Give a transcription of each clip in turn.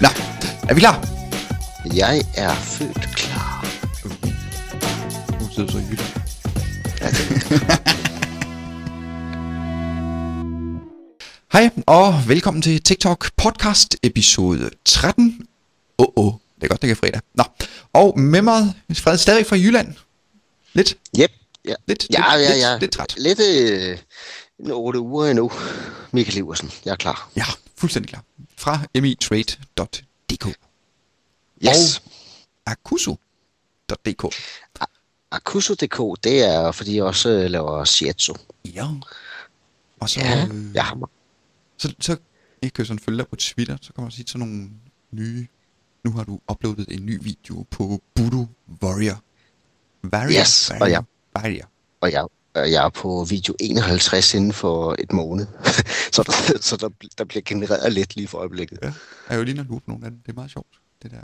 Nå, er vi klar? Jeg er født klar. Nu sidder så i det, Hej, og velkommen til TikTok podcast episode 13. Åh, oh, oh, det er godt, det er fredag. Nå, og med mig, Fred, stadig fra Jylland. Lidt, yep. Ja, lidt, ja, lidt, ja, lidt, ja. lidt træt. Lidt øh, en otte uger endnu. Michael Iversen, jeg er klar. Ja, fuldstændig klar. Fra mitrade.dk Yes. akusu.dk Akuso.dk, det er, fordi jeg også øh, laver shiatsu. Ja. Og så, Ja, øh, jeg har så, så jeg kan jo sådan følge dig på Twitter, så kommer der sige sådan nogle nye, nu har du uploadet en ny video på Voodoo Warrior. Warrior, Yes, og Warrior, ja. Warrior. og jeg, og jeg er på video 51 inden for et måned. så der, så der, der bliver genereret lidt lige for øjeblikket. Ja, jeg er jo lige når på nogle af dem. Det er meget sjovt, det der.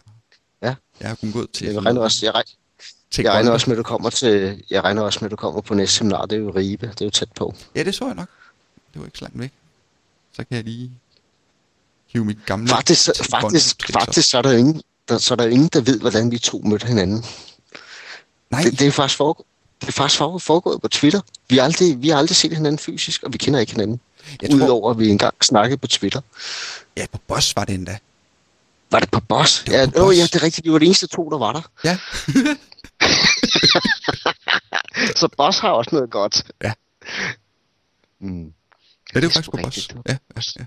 Ja. Jeg har kun gået til... Jeg regner også, jeg jeg regner også med, at du kommer til, jeg regner også med, at du kommer på næste seminar. Det er jo Ribe, det er jo tæt på. Ja, det så jeg nok. Det var ikke så langt væk. Så kan jeg lige hive mit gamle... Faktisk, faktisk, faktisk så er der ingen, der, så er der ingen, der ved, hvordan vi to mødte hinanden. Nej, Det, det er faktisk foregået. Det er faktisk foregået- foregået på Twitter. Vi har, aldrig, vi har aldrig set hinanden fysisk, og vi kender ikke hinanden. jeg tror, Udover at vi engang snakkede på Twitter. ja, på Boss var det endda. Var det på Boss? Det ja, på åh, Boss. ja, det er rigtigt. Vi var de eneste to, der var der. Ja, Så Boss har også noget godt. Ja. Mm. ja det er faktisk på Boss. Ja, ja, ja.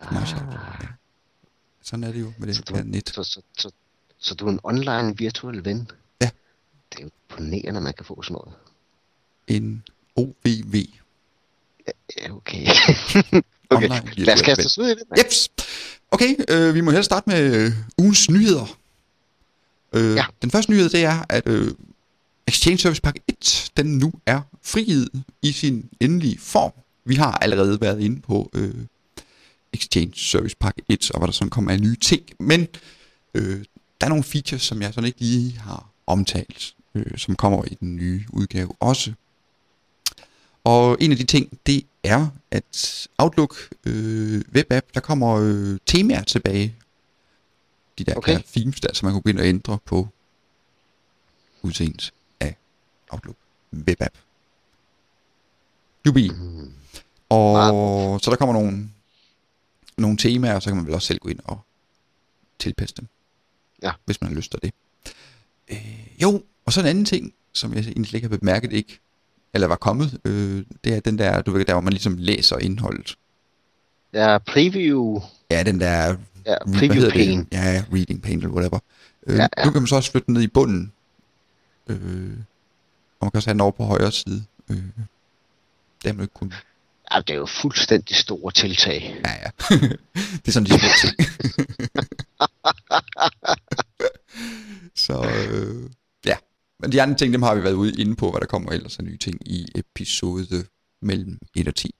Ah. Sådan er det jo med så, det her du, net. så, så, så, så du er en online virtuel ven? Ja. Det er jo imponerende, man kan få sådan noget. En OVV. Ja, okay. okay, Online lad os kaste os ud i det. mand. Jeps. Okay, øh, vi må helst starte med øh, ugens nyheder. Øh, Ja. Den første nyhed, det er, at øh, Exchange Service Pack 1, den nu er frigivet i sin endelige form. Vi har allerede været inde på øh, Exchange Service Pack 1, og hvor der sådan kommer af nye ting. Men øh, der er nogle features, som jeg sådan ikke lige har omtalt, øh, som kommer i den nye udgave også. Og en af de ting, det er, at Outlook øh, webapp, der kommer øh, temaer tilbage. De der Okay. okay. themes der, så man kunne gå ind og ændre på udseendet af Outlook webapp. Jubi. Mm. Og så der kommer nogle, nogle temaer, og så kan man vel også selv gå ind og tilpasse dem. Ja. Hvis man har lyst til det. Øh, jo, og så en anden ting, som jeg egentlig ikke har bemærket ikke, eller var kommet, øh, det er den der, du ved, der hvor man ligesom læser indholdet. Ja, preview. Ja, den der, Ja, preview hedder det? pane. Ja, reading pane eller whatever. Øh, Ja, ja. Nu kan man så også flytte ned i bunden. Øh, og man kan også have den over på højre side. Øh, det har man ikke kun. Ja, det er jo fuldstændig store tiltag. Ja, ja. det er sådan de små ting. så øh. Men de andre ting, dem har vi været ude inde på, hvad der kommer ellers af nye ting i episode mellem 1 og 10.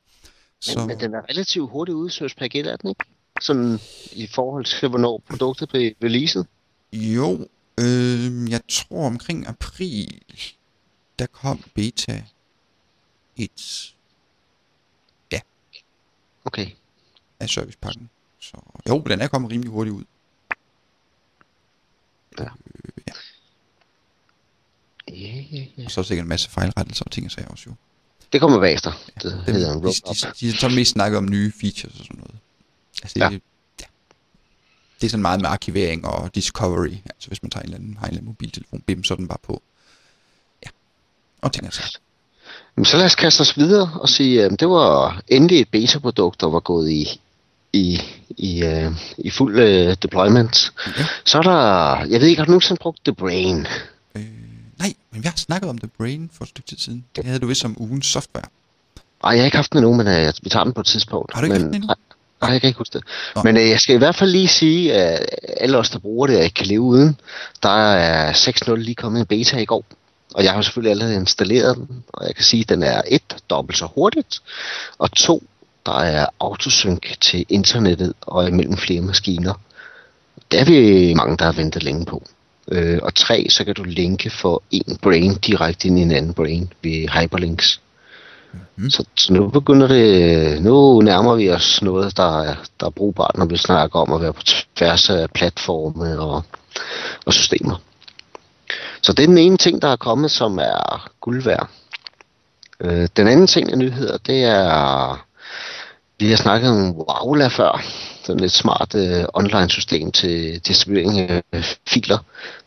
Så Men, men den er relativt hurtigt Service Pack 1, er den ikke? Sådan i forhold til, hvornår produktet blev releaset. jo, øh, jeg tror omkring april, der kom beta 1 Okay. af servicepakken. Så jo, den er kommet rimelig hurtigt ud. Ja. Øh, ja. Ja, ja, ja. Og så er sikkert en masse fejlrettelser og ting og sager også jo. Det kommer bagefter. Det Dem, hedder en de, roll-up. de, de, de, så mest snakket om nye features og sådan noget. Altså det, Ja. ja. ja. det er sådan meget med arkivering og discovery. Altså hvis man tager en eller anden, har en eller anden mobiltelefon, bim, så er den bare på. Ja. Og ting og sager. Men så lad os kaste os videre og sige, at det var endelig et beta-produkt, der var gået i, i, i, uh, i fuld uh, deployment. Ja. Så er der, jeg ved ikke, har du nogensinde brugt The Brain? Øh, nej, men vi har snakket om The Brain for et stykke tid siden. Det havde du vist som ugens software. Nej, jeg har ikke haft den endnu, men uh, vi tager den på et tidspunkt. Har du ikke men, haft den endnu? Nej, jeg kan ikke huske det. Nå. Men uh, jeg skal i hvert fald lige sige, at alle os, der bruger det, ikke kan leve uden. Der er 6.0 lige kommet en beta i går. Og jeg har selvfølgelig allerede installeret den, og jeg kan sige, at den er et, dobbelt så hurtigt, og to, der er autosync til internettet og imellem flere maskiner. Det er vi mange, der har ventet længe på. Øh, og tre, så kan du linke for en brain direkte ind i en anden brain ved hyperlinks. Mm. Så, så nu begynder det, nu nærmer vi os noget, der er, der er brugbart, når vi snakker om at være på tværs af platforme og, og systemer. Så det er den ene ting, der er kommet, som er guld værd. Øh, den anden ting af nyheder, det er, vi har snakket om Wowla før, sådan et smart øh, online system til distribuering af øh, filer.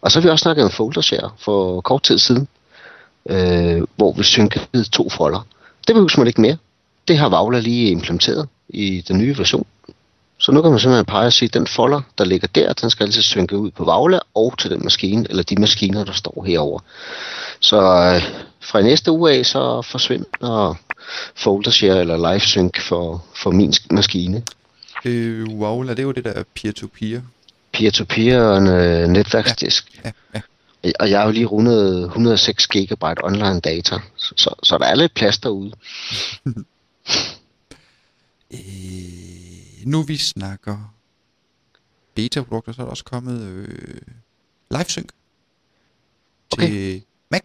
Og så har vi også snakket om Foldershare for kort tid siden, øh, hvor vi synkede to folder. Det behøver man ikke mere. Det har Vavla lige implementeret i den nye version. Så nu kan man simpelthen pege og sige, at den folder, der ligger der, den skal altid synke ud på Vavla og til den maskine, eller de maskiner, der står herover. Så øh, fra næste uge af, så forsvinder foldershare eller live sync for, for min maskine. Øh, Wowla, det er jo det der peer-to-peer. Peer-to-peer og en øh, netværksdisk. Ja, ja. Og jeg har jo lige rundet 106 GB online data, så, så, så der er lidt plads derude. øh, nu vi snakker beta-produkter, så er der også kommet øh, LiveSync okay. til Mac.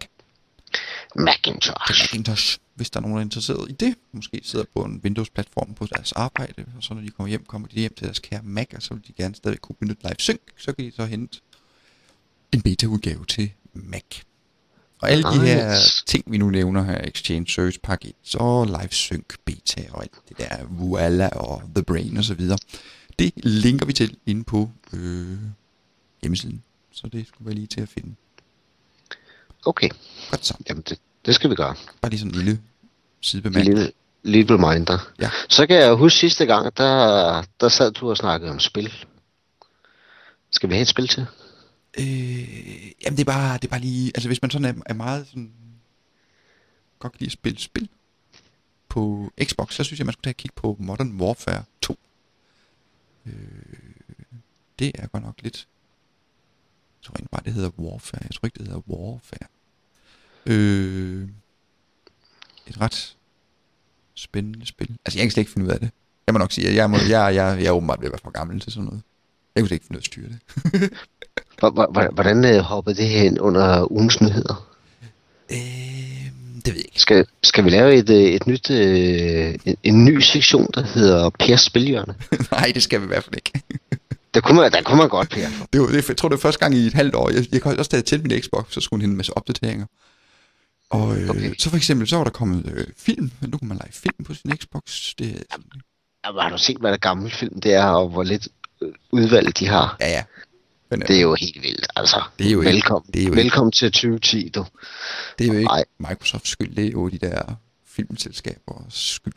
Macintosh. Macintosh, hvis der er nogen, der er interesseret i det. Måske sidder på en Windows-platform på deres arbejde, og så når de kommer hjem, kommer de hjem til deres kære Mac, og så vil de gerne stadig kunne benytte LiveSync. Så kan de så hente en beta-udgave til Mac. Og alle de her ting, vi nu nævner her, Exchange Service Pack 1, så LiveSync Beta og alt det der, Voila og The Brain og så videre, det linker vi til inde på øh, hjemmesiden. Så det skulle være lige til at finde. Okay. Godt så. Jamen, det, det skal vi gøre. Bare lige sådan en lille sidebemærkning. Lille, lille reminder. Ja. Så kan jeg huske sidste gang, der, der sad du og snakkede om spil. Skal vi have et spil til? Øh, jamen det er bare, det er bare lige, altså hvis man sådan er, er meget sådan, godt kan lide at spille spil på Xbox, så synes jeg, man skulle tage et kig på Modern Warfare 2. Øh, det er godt nok lidt, jeg tror egentlig bare, det hedder Warfare, jeg tror ikke, det hedder Warfare. Øh, et ret spændende spil. Altså jeg kan slet ikke finde ud af det. Jeg må nok sige, at jeg, må, jeg, jeg, jeg er åbenbart ved at være for gammel til sådan noget. Jeg kunne slet ikke finde ud af at styre det. Hvordan øh, hoppede det hen under ugens nyheder? Øh, det ved jeg ikke. Skal, skal vi lave et, øh, et nyt, øh, en, en ny sektion, der hedder Per Spilhjørne? Nej, det skal vi i hvert fald ikke. der, kunne man, der kunne man godt, Per. Det var, det, jeg tror, det var første gang i et halvt år. Jeg, jeg også tage til min Xbox, så skulle hun hente en masse opdateringer. Og øh, okay. så for eksempel, så var der kommet øh, film. Nu kan man lege film på sin Xbox. Det, Jamen, har du set, hvad der gammel film det er, og hvor lidt udvalg de har? Ja, ja. Men, det er jo helt vildt, altså. Det er jo velkommen, ikke, det er jo velkommen ikke, til 2010, du. Det er jo ikke Ej. Microsofts skyld, det er jo de der filmselskaber skyld.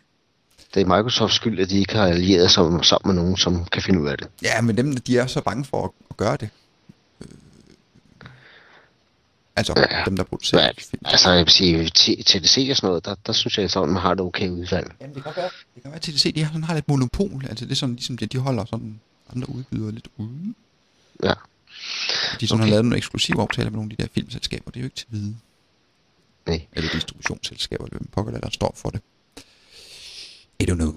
Det er Microsofts skyld, at de ikke har allieret sig sammen med nogen, som kan finde ud af det. Ja, men dem, de er så bange for at gøre det. Altså, ja, dem, der producerer ja, film. Altså, jeg vil sige, TDC og sådan noget, der, der synes jeg, at man har det okay udvalg. Jamen, det kan være, det kan være at TDC, de har, sådan, har lidt monopol. Altså, det er sådan, ligesom, de holder sådan andre udbydere lidt ude. Ja. De sådan okay. har lavet nogle eksklusive aftaler med nogle af de der filmselskaber. Det er jo ikke til at vide. Nej. Eller distributionsselskaber, eller hvem pokker der står for det. I don't know.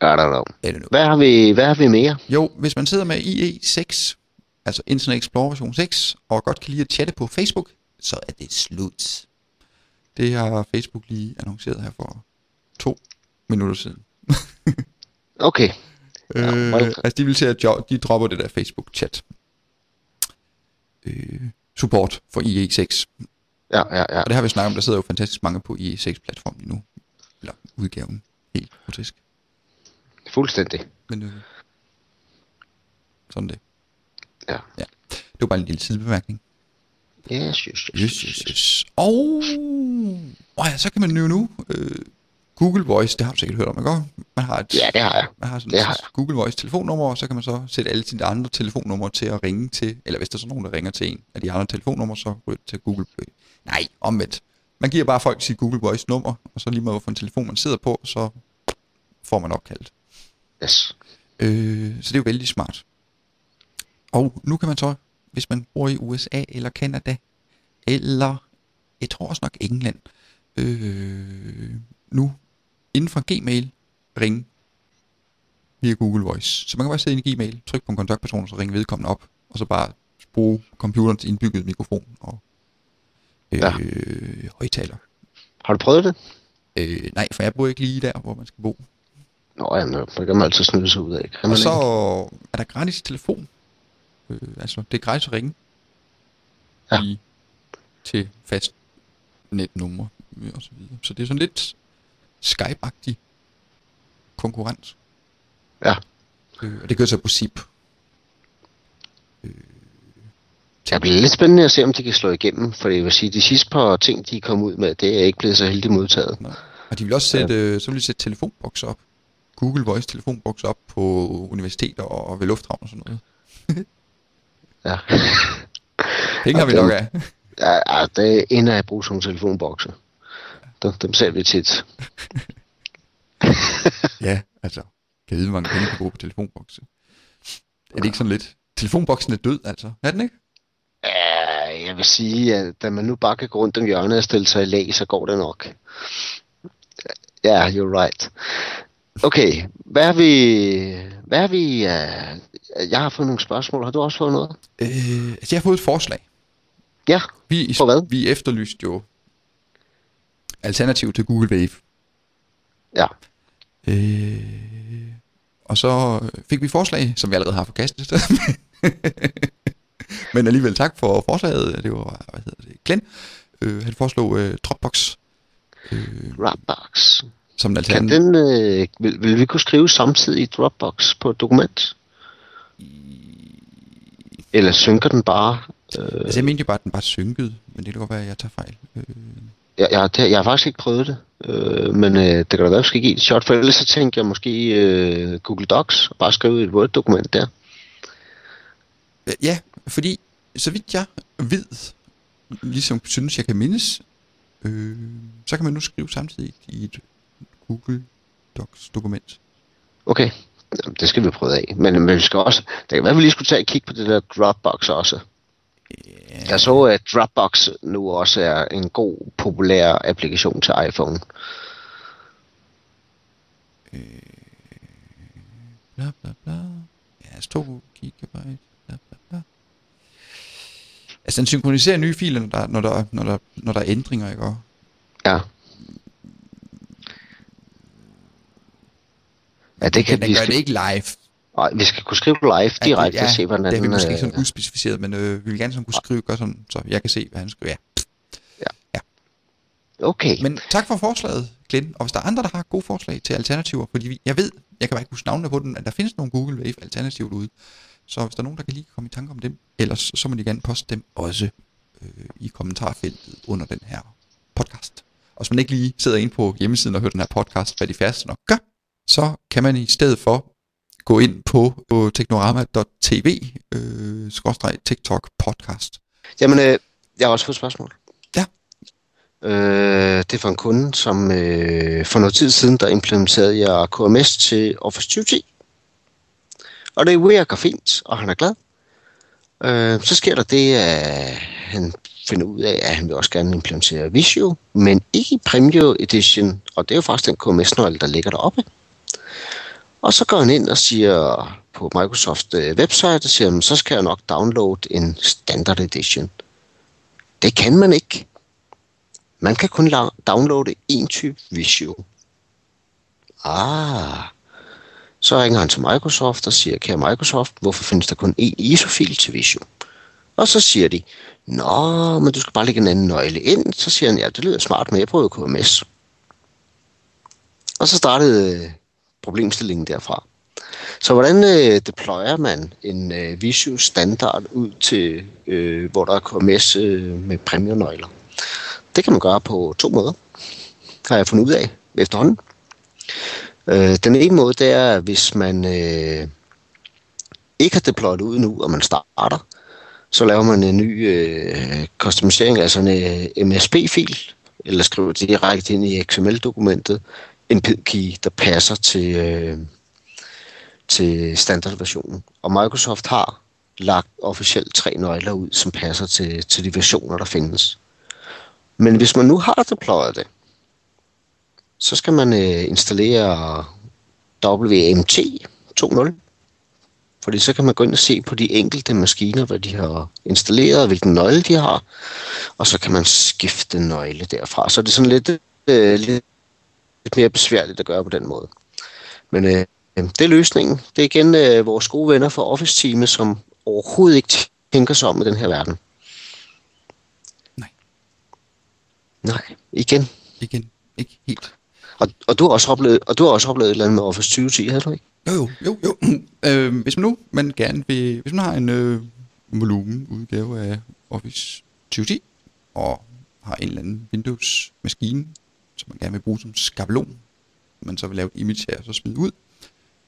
I don't know. I don't know. Hvad har vi, hvad har vi mere? Jo, hvis man sidder med IE6, altså Internet Explorer version 6, og godt kan lide at chatte på Facebook, så er det slut. Det har Facebook lige annonceret her for to minutter siden. okay. Øh, ja, altså de vil sige, at de dropper det der Facebook-chat. Øh, support for IE6. Ja, ja, ja. Og det har vi snakket om, der sidder jo fantastisk mange på IE6-platformen lige nu. Eller udgaven. Helt grotesk. Fuldstændig. Men øh, sådan det. Ja. ja. Det var bare en lille sidebemærkning. Yes, yes, yes, yes, yes, yes. Og oh, ja, så kan man jo nu øh, Google Voice, det har du sikkert hørt om, ikke? Man har et, ja, det har jeg. Man har sådan det har jeg. Google Voice telefonnummer, og så kan man så sætte alle sine andre telefonnumre til at ringe til, eller hvis der er så nogen, der ringer til en af de andre telefonnumre, så ryger til Google Play. Nej, omvendt. Man giver bare folk sit Google Voice nummer, og så lige med, hvorfor en telefon man sidder på, så får man opkaldt. Yes. Øh, så det er jo vældig smart. Og nu kan man så, hvis man bor i USA eller Canada, eller jeg tror også nok England, øh, nu inden for Gmail ringe via Google Voice. Så man kan bare sidde i en Gmail, trykke på en kontaktperson, og så ringe vedkommende op, og så bare bruge computerens indbyggede mikrofon og øh, ja. højtaler. Har du prøvet det? Øh, nej, for jeg bor ikke lige der, hvor man skal bo. Nå ja, det kan man altid snyde sig ud af. Kan Og så er der gratis telefon. Øh, altså, det er gratis at ringe. Ja. I, til fast netnummer øh, og så videre. Så det er sådan lidt Skype-agtig konkurrence. Ja. Øh, og det gør så på SIP. Det bliver lidt spændende at se, om de kan slå igennem, for jeg vil sige, de sidste par ting, de kom ud med, det er ikke blevet så heldigt modtaget. Nå. Og de vil også sætte, ja. så vil de sætte telefonboks op. Google Voice telefonboks op på universiteter og ved lufthavn og sådan noget. Ja, Penge har vi dem- nok af. ja, ja det ender at bruge som telefonbokse. Dem, dem ser vi tit. Ja, altså. Kan jeg vide, hvor mange penge du bruger på telefonbokse? Er det ikke sådan lidt? Telefonboksen er død, altså. Er den ikke? Ja, jeg vil sige, at da man nu bare kan gå rundt om hjørnet og stille sig i lag, så går det nok. Ja, you're right. Okay, hvad har vi... Hvad har vi... Uh, jeg har fået nogle spørgsmål. Har du også fået noget? Øh, altså, jeg har fået et forslag. Ja, Vi, For hvad? vi efterlyste jo alternativ til Google Wave. ja. Øh, og så fik vi forslag, som vi allerede har forkastet. Men alligevel tak for forslaget. Det var, hvad hedder det, Glenn. Øh, han foreslog øh, Dropbox øh, Dropbox. Som en Kan den, øh, vil, vil vi kunne skrive samtidig i Dropbox på et dokument? Eller synker den bare? Øh, Altså, jeg mente jo bare, at den bare synkede, men det kan godt være, at jeg tager fejl. Øh, jeg, jeg, det, jeg har faktisk ikke prøvet det, øh, men øh, det kan da være, at skal give et shot, for ellers så tænker jeg måske øh, Google Docs, og bare skrive et Word-dokument der. Øh, Ja, fordi så vidt jeg ved, ligesom synes jeg kan mindes, øh, så kan man nu skrive samtidig i et Google Docs dokument. Okay, Jamen, det skal vi prøve af. Men, men vi skal også, det kan være, at vi lige skulle tage et kig på det der Dropbox også. Jeg så, at Dropbox nu også er en god, populær applikation til iPhone. Bla bla bla. Ja, 2 gigabyte. Bla bla bla. Altså den synkroniserer nye filer, når der, når der, når der, når der er ændringer, ikke? Og, Ja. Ja, det kan den vi gør skal, det ikke live. Nej, vi skal kunne skrive live direkte ja, og se, hvordan det er vi måske øh, sådan uspecificeret, men øh, vi vil gerne sådan kunne skrive, gøre sådan, så jeg kan se, hvad han skriver. Ja. Okay, Men tak for forslaget, Glenn. Og hvis der er andre, der har gode forslag til alternativer, fordi jeg ved, jeg kan bare ikke huske navnene på dem, at der findes nogle Google Wave alternativer derude. Så hvis der er nogen, der kan lige komme i tanke om dem, ellers så må de gerne poste dem også øh, i kommentarfeltet under den her podcast. Og hvis man ikke lige sidder inde på hjemmesiden og hører den her podcast, hvad de færreste nok gør, så kan man i stedet for gå ind på, på teknorama.tv, øh, TikTok podcast. Jamen, øh, jeg har også fået et spørgsmål. Ja. Øh, det er fra en kunde, som øh, for noget tid siden, der implementerede jeg KMS til Office 2010. Og det virker fint, og han er glad. Øh, så sker der det, at han finder ud af, at han vil også gerne implementere Visio, men ikke i Premium Edition, og det er jo faktisk den KMS-nøgle, der ligger deroppe. Og så går han ind og siger på Microsoft øh, website, og siger, så skal jeg nok downloade en standard edition. Det kan man ikke. Man kan kun downloade en type Visio. Ah. Så ringer han til Microsoft og siger, kære Microsoft, hvorfor findes der kun én ISO-fil til Visio? Og så siger de, nå, men du skal bare lægge en anden nøgle ind. Så siger han, ja, det lyder smart, men jeg prøver KMS. Og så startede øh, problemstillingen derfra. Så hvordan øh, deployer man en øh, Visio standard ud til, øh, hvor der er KMS øh, med premium-nøgler? Det kan man gøre på to måder, har jeg fundet ud af efterhånden. Øh, den ene måde, det er, hvis man øh, ikke har deployet ud nu, og man starter, så laver man en ny øh, customisering, altså en øh, MSP-fil, eller skriver direkte ind i XML-dokumentet, en PID-key, der passer til, øh, til standardversionen. Og Microsoft har lagt officielt tre nøgler ud, som passer til, til de versioner, der findes. Men hvis man nu har deployet det, så skal man øh, installere WMT 2.0. Fordi så kan man gå ind og se på de enkelte maskiner, hvad de har installeret, og hvilken nøgle de har. Og så kan man skifte nøgle derfra. Så det er sådan lidt, øh, lidt lidt mere besværligt at gøre på den måde. Men øh, det er løsningen. Det er igen øh, vores gode venner fra Office-teamet, som overhovedet ikke tænker sig om i den her verden. Nej. Nej, igen. Igen. Ikke helt. Og, og, du har også oplevet, og du har også oplevet et eller andet med Office 2010, har du ikke? Jo, jo, jo. jo. øh, hvis man nu man gerne vil, hvis man har en øh, volumen udgave af Office 2010, og har en eller anden Windows-maskine, som man gerne vil bruge som skabelon, man så vil lave et image her, og så smide ud,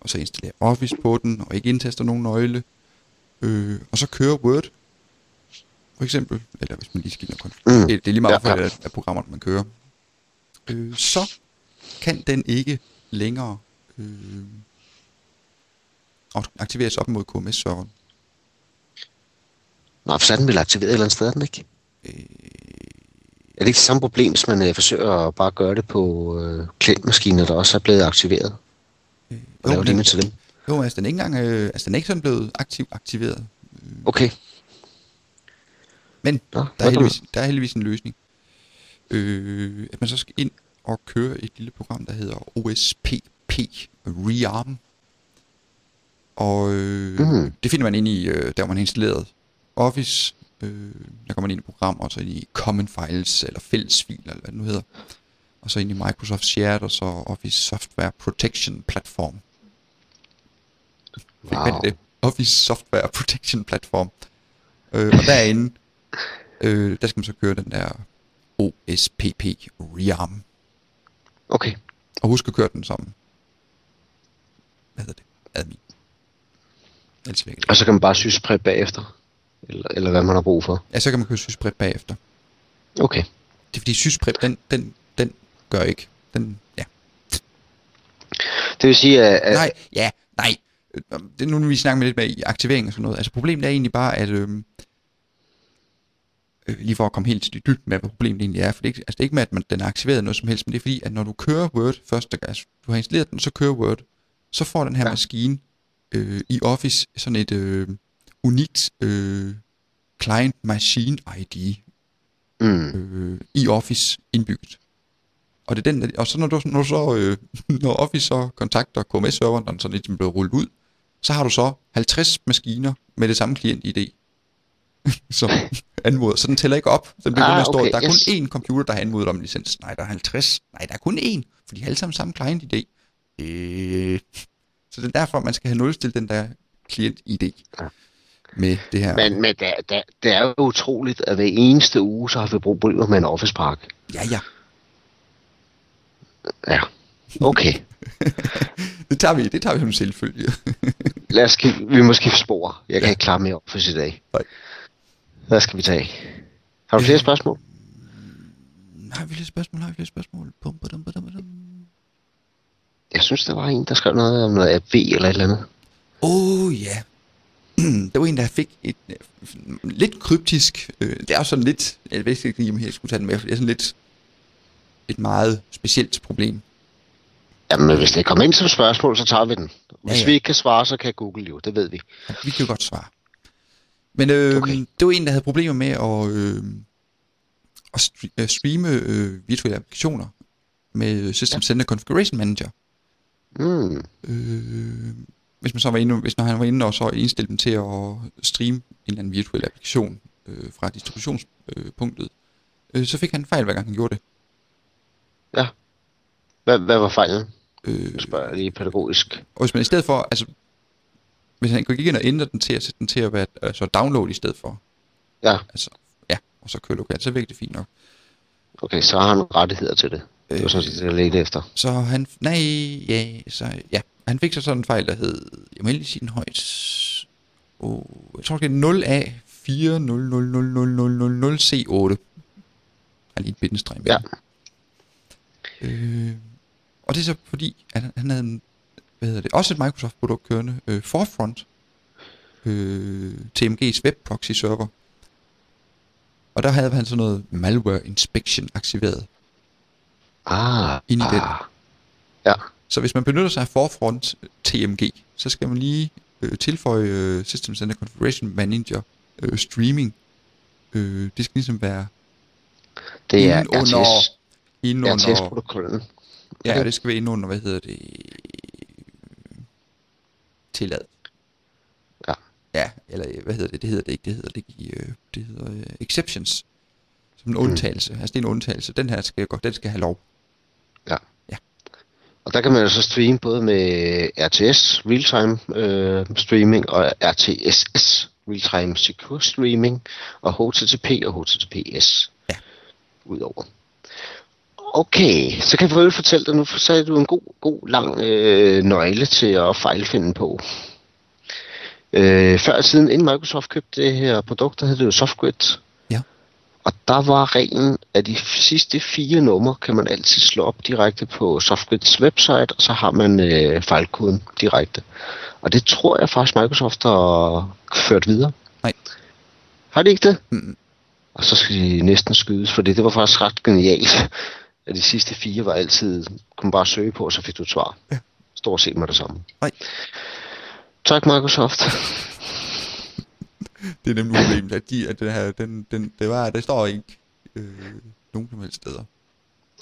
og så installere Office på den, og ikke indtaster nogen nøgle, øh, og så kører Word, for eksempel, eller hvis man lige skal kun. Mm. Det, det er lige meget Ja, ja. at programmerne man kører. Øh, så kan den ikke længere øh, aktiveres op mod KMS-serveren. Nå, for så er den vel aktiveret et eller andet sted, den ikke? Øh, Er det ikke det samme problem, hvis man øh, forsøger at bare gøre det på øh, klientmaskiner, der også er blevet aktiveret? øh, Og lave men- det til dem? Jo, altså den er ikke engang, øh, altså den er ikke sådan blevet aktiv, aktiveret. Okay. Men Nå, der, er heldigvis, der er heldigvis en løsning. Øh, at man så skal ind og køre et lille program, der hedder OSPP Rearm. Og øh, Mhm. det finder man inde i, øh, der man har installeret Office. Øh, der kommer man ind i program, og så ind i Common Files, eller fællesfiler, eller hvad det nu hedder. Og så ind i Microsoft Shared, og så Office Software Protection Platform. Fik Wow. det? Office Software Protection Platform. Øh, og derinde, øh, der skal man så køre den der OSPP Rearm. Okay. Og husk at køre den som, hvad hedder det, admin. Ellers. Og så kan man bare præp bagefter? Eller, eller hvad man har brug for? Ja, så kan man køre sysprep bagefter. Okay. Det er fordi sysprep, den, den, den gør ikke. Den, ja. Det vil sige, at... at Nej, ja, nej. Det nu, vi snakker med lidt med i aktivering og sådan noget. Altså problemet er egentlig bare, at... Øh, øh, lige for at komme helt til dybt med, hvad problemet egentlig er. For det er, ikke, altså det er ikke med, at man, den er aktiveret noget som helst, men det er fordi, at når du kører Word første gang, altså du har installeret den, så kører Word, så får den her. Ja. maskine øh, i Office sådan et øh, unikt øh, client machine ID mm, øh, i Office indbygget. Og det er den, og så når du, når du så, øh, når Office så kontakter KMS-serveren, når den så lidt bliver rullet ud, så har du så 50 maskiner med det samme klient-ID, som anmoder. Så den tæller ikke op. Den bliver Ah, at stå, okay, der er kun én computer, der har anmodet om licens. Nej, der er 50. Nej, der er kun én, for de har alle sammen samme client-ID. Øh. Så det er derfor, man skal have nulstillet den der klient-ID Ja. Med det her. men men det, det, det er jo utroligt, at hver eneste uge, så har vi problemer med en office park. Ja, ja. Ja. Okay. Det tager vi, det tager vi som selvfølge. Lad os skifte, vi må skifte spor. Jeg kan ikke klare mere office i dag. Nej. Hvad skal vi tage? Har du flere spørgsmål? Har vi flere spørgsmål? Har vi flere spørgsmål? Bum, badum, badum, badum. Jeg synes, der var en, der skrev noget om noget AV eller et eller andet. Åh oh, ja. der var en, der fik et øh, lidt kryptisk, øh, det er sådan lidt, jeg ved ikke, om jeg skulle tage den med, for det er sådan lidt et meget specielt problem. Jamen, hvis det kommer ind som spørgsmål, så tager vi den. Hvis Ja, ja. vi ikke kan svare, så kan Google jo. Det ved vi. Og Vi kan jo godt svare. Men øh, okay. Det var en, der havde problemer med at, øh, at øh, streame øh, virtuelle applikationer med System Center Configuration Manager. Mm. Øh, hvis man så var inde, hvis når han var inde og så indstille dem til at streame en eller anden virtuel applikation øh, fra distributionspunktet, øh, så fik han en fejl, hver gang han gjorde det. Hvad, hvad var fejlen? Øh, spørger jeg lige pædagogisk. og hvis man i stedet for, altså, hvis han gik ind og ændre den til at sætte den til at være altså download i stedet for, Ja, altså, ja, og så køre lokalt, så virkede det fint nok. okay, så har han rettigheder til det. Det var sådan set, det jeg ledte efter. Så han, nej, ja, så, ja, han fik så sådan en fejl, der hed, jeg må lige sige den højt, oh, jeg tror det er 0A 4000000C8. Han lige et bindestreg med. Ja. Øh, og det er så fordi, at han, havde en, hvad hedder det, også et Microsoft-produkt kørende, øh, Forefront, øh, TMG's web proxy server. Og der havde han sådan noget malware inspection aktiveret. Ah, Ind i den. ah. Ja, Så hvis man benytter sig af Forefront TMG, så skal man lige øh, tilføje øh, System Center Configuration Manager øh, streaming. Øh, det skal ligesom være det er Inden under- RTS, under... RTS-protokollen. Ja, det skal være inde under, hvad hedder det? Tilladet. Ja. Ja, eller øh, hvad hedder det? Det hedder det ikke. Det hedder det i, øh, det hedder uh, exceptions. Som en undtagelse. Altså det er en undtagelse. Den her skal godt, den skal have lov. Ja. Ja. Og der kan man jo så streame både med RTS, real-time øh, streaming, og RTSS, real-time secure streaming, og HTTP og HTTPS. Ja. Udover. Okay, så kan jeg fortælle dig, nu sagde du en god, god lang øh, nøgle til at fejlfinde på. Øh, før i tiden, inden Microsoft købte det her produkt, der hed det jo SoftGrid. Og der var reglen, at de sidste fire numre kan man altid slå op direkte på SoftGrids website, og så har man øh, fejlkoden direkte. Og det tror jeg faktisk Microsoft har ført videre. Nej. Har de ikke det? Mm. Og så skal de næsten skydes, for det, det var faktisk ret genialt. At de sidste fire var altid, kunne bare søge på, og så fik du et svar. Ja. Stort set med det samme. Nej. Tak Microsoft. Det er nemlig problemet, at, de, at det her, den, den, det var, der står ikke øh, nogen som helst steder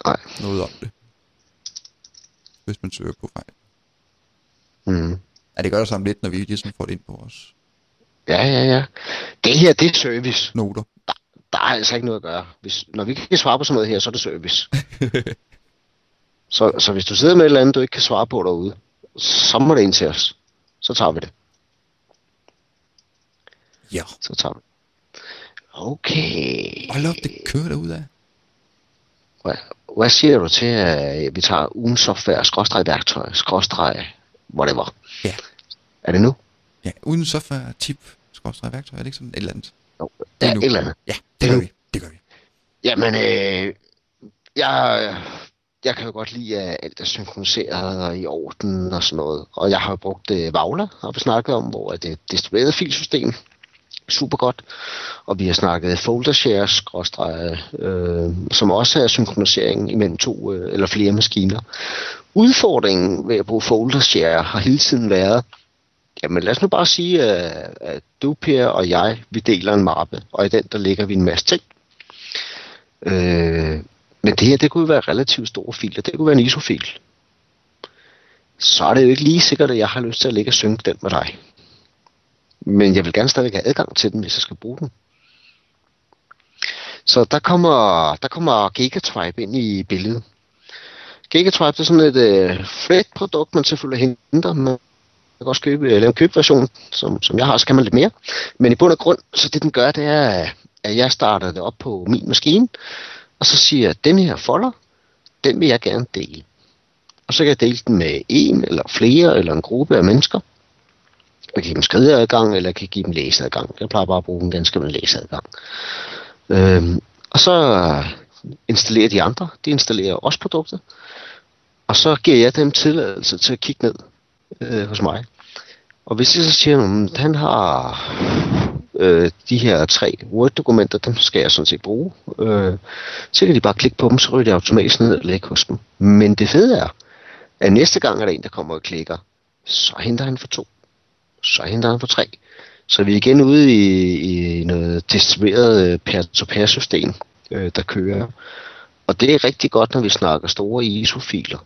Nej. noget om det. Hvis man søger på fejl. Mm. Ja, det gør der sammen lidt, når vi ligesom får det ind på vores Ja, ja, ja. Det her, det er service. noter. Der er altså ikke noget at gøre. Hvis, når vi ikke kan svare på sådan noget her, så er det service. så, så hvis du sidder med et eller andet, du ikke kan svare på derude, så må det ind til os. Så tager vi det. Ja. Så tager vi. Okay. Hold op, det kører derude af. Hvad, hvad siger du til, at vi tager ugen software, skråstreg værktøj, skråstreg, whatever? Ja. Er det nu? Ja, uden software, tip, skorstræk værktøj, er det ikke sådan et eller andet? Jo, Det er ja, nu. et eller andet. Ja, Det det gør nu. vi. Det gør vi. Jamen, øh, jeg, jeg kan jo godt lide, at alt er synkroniseret og i orden og sådan noget. Og jeg har brugt øh, Vagla, har vi snakket om, hvor det er et distribueret filsystem. Super godt. Og vi har snakket folder shares, øh, som også er synkronisering imellem to øh, eller flere maskiner. Udfordringen ved at bruge folder share har hele tiden været, jamen lad os nu bare sige, at, at du, Per og jeg, vi deler en mappe, og i den der ligger vi en masse ting. Øh, men det her, det kunne jo være relativt store filer. Det kunne være en ISO-fil. Så er det jo ikke lige sikkert, at jeg har lyst til at ligge og synke den med dig. Men jeg vil gerne stadig have adgang til den, hvis jeg skal bruge den. Så der kommer, der kommer Gigatribe ind i billedet. Gigatribe det er sådan et øh, flat-produkt, man selvfølgelig henter. Man kan også købe, øh, lave en købversion, som, som jeg har, så kan man lidt mere. Men i bund og grund, så det den gør, det er, at jeg starter det op på min maskine, og så siger jeg, den her folder, den vil jeg gerne dele. Og så kan jeg dele den med en eller flere eller en gruppe af mennesker man kan give dem skrideadgang, eller kan give dem læseadgang. Jeg plejer bare at bruge den ganske med læseadgang. Øhm, og så installerer de andre, de installerer også produktet. Og så giver jeg dem tilladelse til at kigge ned øh, hos mig. Og hvis de så siger, at han har øh, de her tre Word-dokumenter, dem skal jeg sådan set bruge, øh, så kan de bare klikke på dem, så ryger de automatisk ned og lægge hos dem. Men det fede er, at næste gang er der en, der kommer og klikker, så henter han for to. Så henter han på 3. Så vi er igen ude i, i noget distribueret øh, peer-to-peer system, øh, der kører. Og det er rigtig godt, når vi snakker store ISO-filer,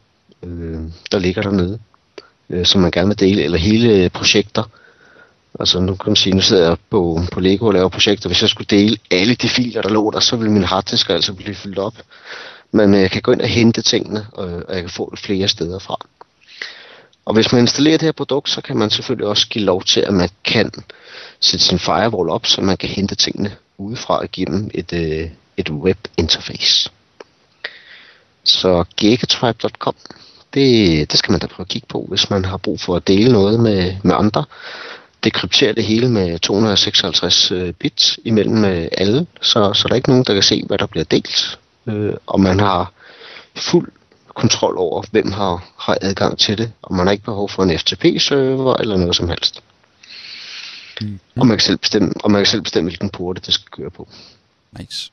øh, der ligger dernede, øh, som man gerne vil dele, eller hele projekter. Altså nu kan man sige, nu sidder jeg på, på Lego og laver projekter. Hvis jeg skulle dele alle de filer, der lå der, så ville min harddisk altså blive fyldt op. Men øh, jeg kan gå ind og hente tingene, og, og jeg kan få det flere steder fra. Og hvis man installerer det her produkt, så kan man selvfølgelig også give lov til, at man kan sætte sin firewall op, så man kan hente tingene udefra igennem et, øh, et web interface. Så gigatribe.com, det, det skal man da prøve at kigge på, hvis man har brug for at dele noget med, med andre. Det krypterer det hele med 256 øh, bits imellem øh, alle, så, så der er ikke nogen, der kan se, hvad der bliver delt. Øh, og man har fuld kontrol over, hvem har, har adgang til det, og man har ikke behov for en FTP-server eller noget som helst. Mm. Og man kan selv bestemme, og man kan selv bestemme hvilken porte det skal køre på. Nice.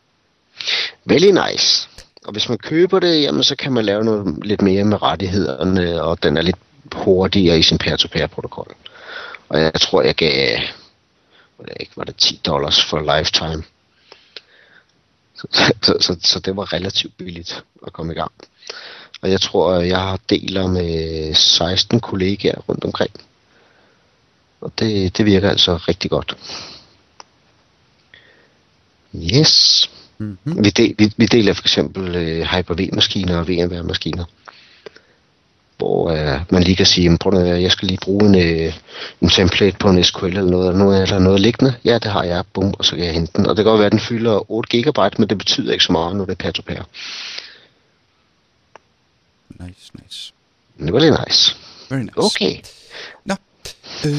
Very nice. Og hvis man køber det, jamen, så kan man lave noget lidt mere med rettighederne, og den er lidt hurtigere i sin peer-to-peer-protokol. Og jeg tror, jeg gav, hvad det ikke, var det 10 dollars for lifetime. Så, så, så, så det var relativt billigt at komme i gang. Og jeg tror, jeg har deler med 16 kollegaer rundt omkring. Og det, det virker altså rigtig godt. Yes. Mm-hmm. Vi, del, vi, vi deler for eksempel øh, Hyper-V-maskiner og VMware-maskiner. Hvor øh, man lige kan sige, "Jamen, prøv at, jeg skal lige bruge en, øh, en template på en SQL eller noget, noget, eller noget liggende. Ja, det har jeg. Bum, og så kan jeg hente den. Og det kan godt være, at den fylder 8 GB, men det betyder ikke så meget, når det er pair to pair. Nice, nice. Lidt nice. Very nice. Okay. Nå. Øh...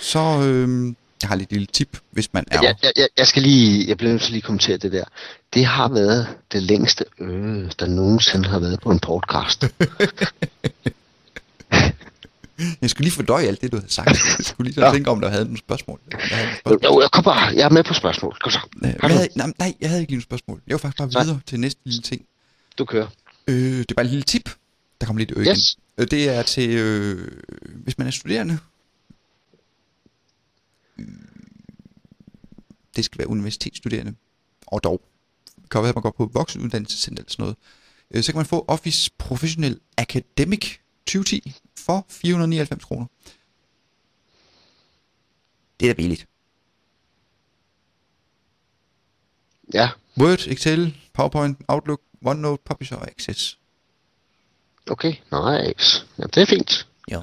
Så øh... jeg har lidt lille tip, hvis man er... Jeg, jeg, jeg, jeg skal lige, jeg bliver nødt til lige at kommentere det der. Det har været det længste øh, der nogensinde har været på en podcast. Jeg skulle lige fordøje alt det, du havde sagt. Jeg skulle lige så Ja. tænke om, der havde nogle spørgsmål. Jeg havde nogle spørgsmål. jo, jeg, kom bare, jeg er med på spørgsmål. Kom så. Øh, jeg havde, nej, nej, jeg havde ikke nogen spørgsmål. Jeg var faktisk bare Nej. videre til næste lille ting. Du kører. Øh, det er bare et lille tip. Der kommer lidt ø. Yes. Øh, Det er til, øh, hvis man er studerende. Det skal være universitetsstuderende. Og dog. Det kan være, at man går på voksenuddannelsescenter eller sådan noget. Øh, Så kan man få Office Professional Academic 2010 for 499 kroner. Det er da billigt. Ja, Word, Excel, PowerPoint, Outlook, OneNote, Publisher og Access. okay. Nice. Ja, det er fint. Ja.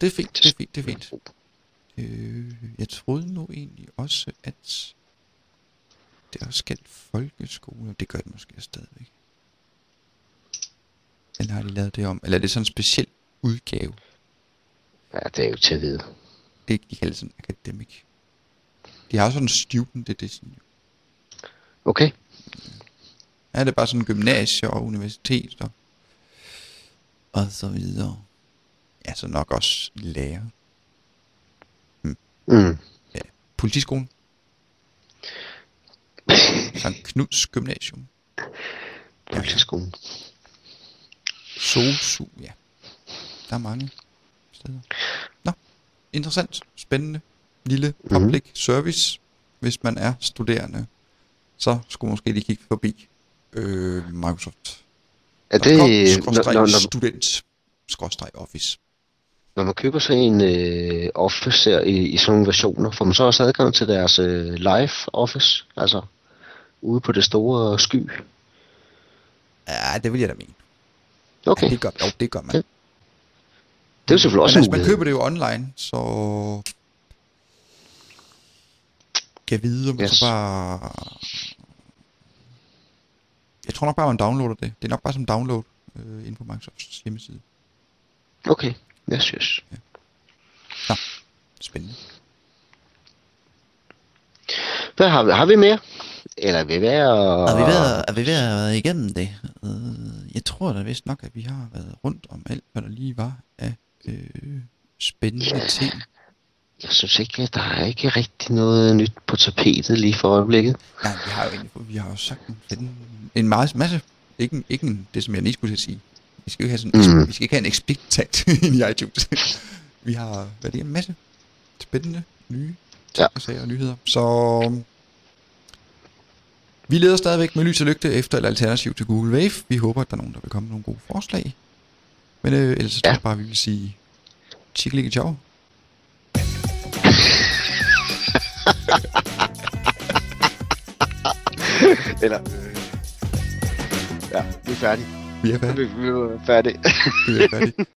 Det er fint, det er fint, det er fint. Øh, jeg troede nu egentlig også, at det også galt folkeskole. Det gør det måske stadigvæk. Eller har de lavet det om? Eller er det sådan en speciel udgave? Ja, det er jo til at vide. Det de kalder sådan academic. De har også sådan en student edition. Okay. Ja, det er bare sådan gymnasie og universitet og, så videre. Ja, så nok også lærer. Mm. Politiskolen. Sankt Knuds Gymnasium. Politiskolen. Sosu, ja. Der er mange steder. Nå, interessant, spændende, lille public mm-hmm. service, hvis man er studerende. Så skulle man måske lige kigge forbi øh, Microsoft. Er det, når, Skråstreg når, når, student, skråstreg office. når man køber sådan en øh, Office her i, i sådan nogle versioner, får man så også adgang til deres øh, live Office? Altså ude på det store sky? Ja, det vil jeg da mene. Okay. Ja, det gør, jo, det gør man. Ja. Det er jo selvfølgelig også Men altså, man køber det jo online, så... Kan vide, om yes. Så bare... Jeg tror nok bare, man downloader det. Det er nok bare som download øh, inde på Microsofts hjemmeside. Okay. Yes, yes. Spændende. Hvad har vi, har vi mere? Eller er vi ved at... Er vi ved at, er vi ved at været igennem det? Øh, jeg tror da vist nok, at vi har været rundt om alt, hvad der lige var af øh, spændende ting. Jeg synes ikke, at der er ikke rigtig noget nyt på tapetet lige for øjeblikket. Nej, vi har jo egentlig, vi har jo sagt en, en masse, masse. Ikke, en- ikke en, det, som jeg lige skulle sige. Vi skal ikke have sådan, Mm. vi skal ikke have en explicit i iTunes. vi har, hvad er det, en masse spændende, nye Ja. ting og sager og nyheder. Så vi leder stadigvæk med lys og lygte efter et alternativ til Google Wave. Vi håber, at der er nogen, der vil komme med nogle gode forslag. Men øh, ellers så tror Ja. jeg bare, vi vil sige tjekkelige ciao. Eller... Ja, vi er færdige. Vi er færdige. Vi, vi er færdige. Vi er færdige.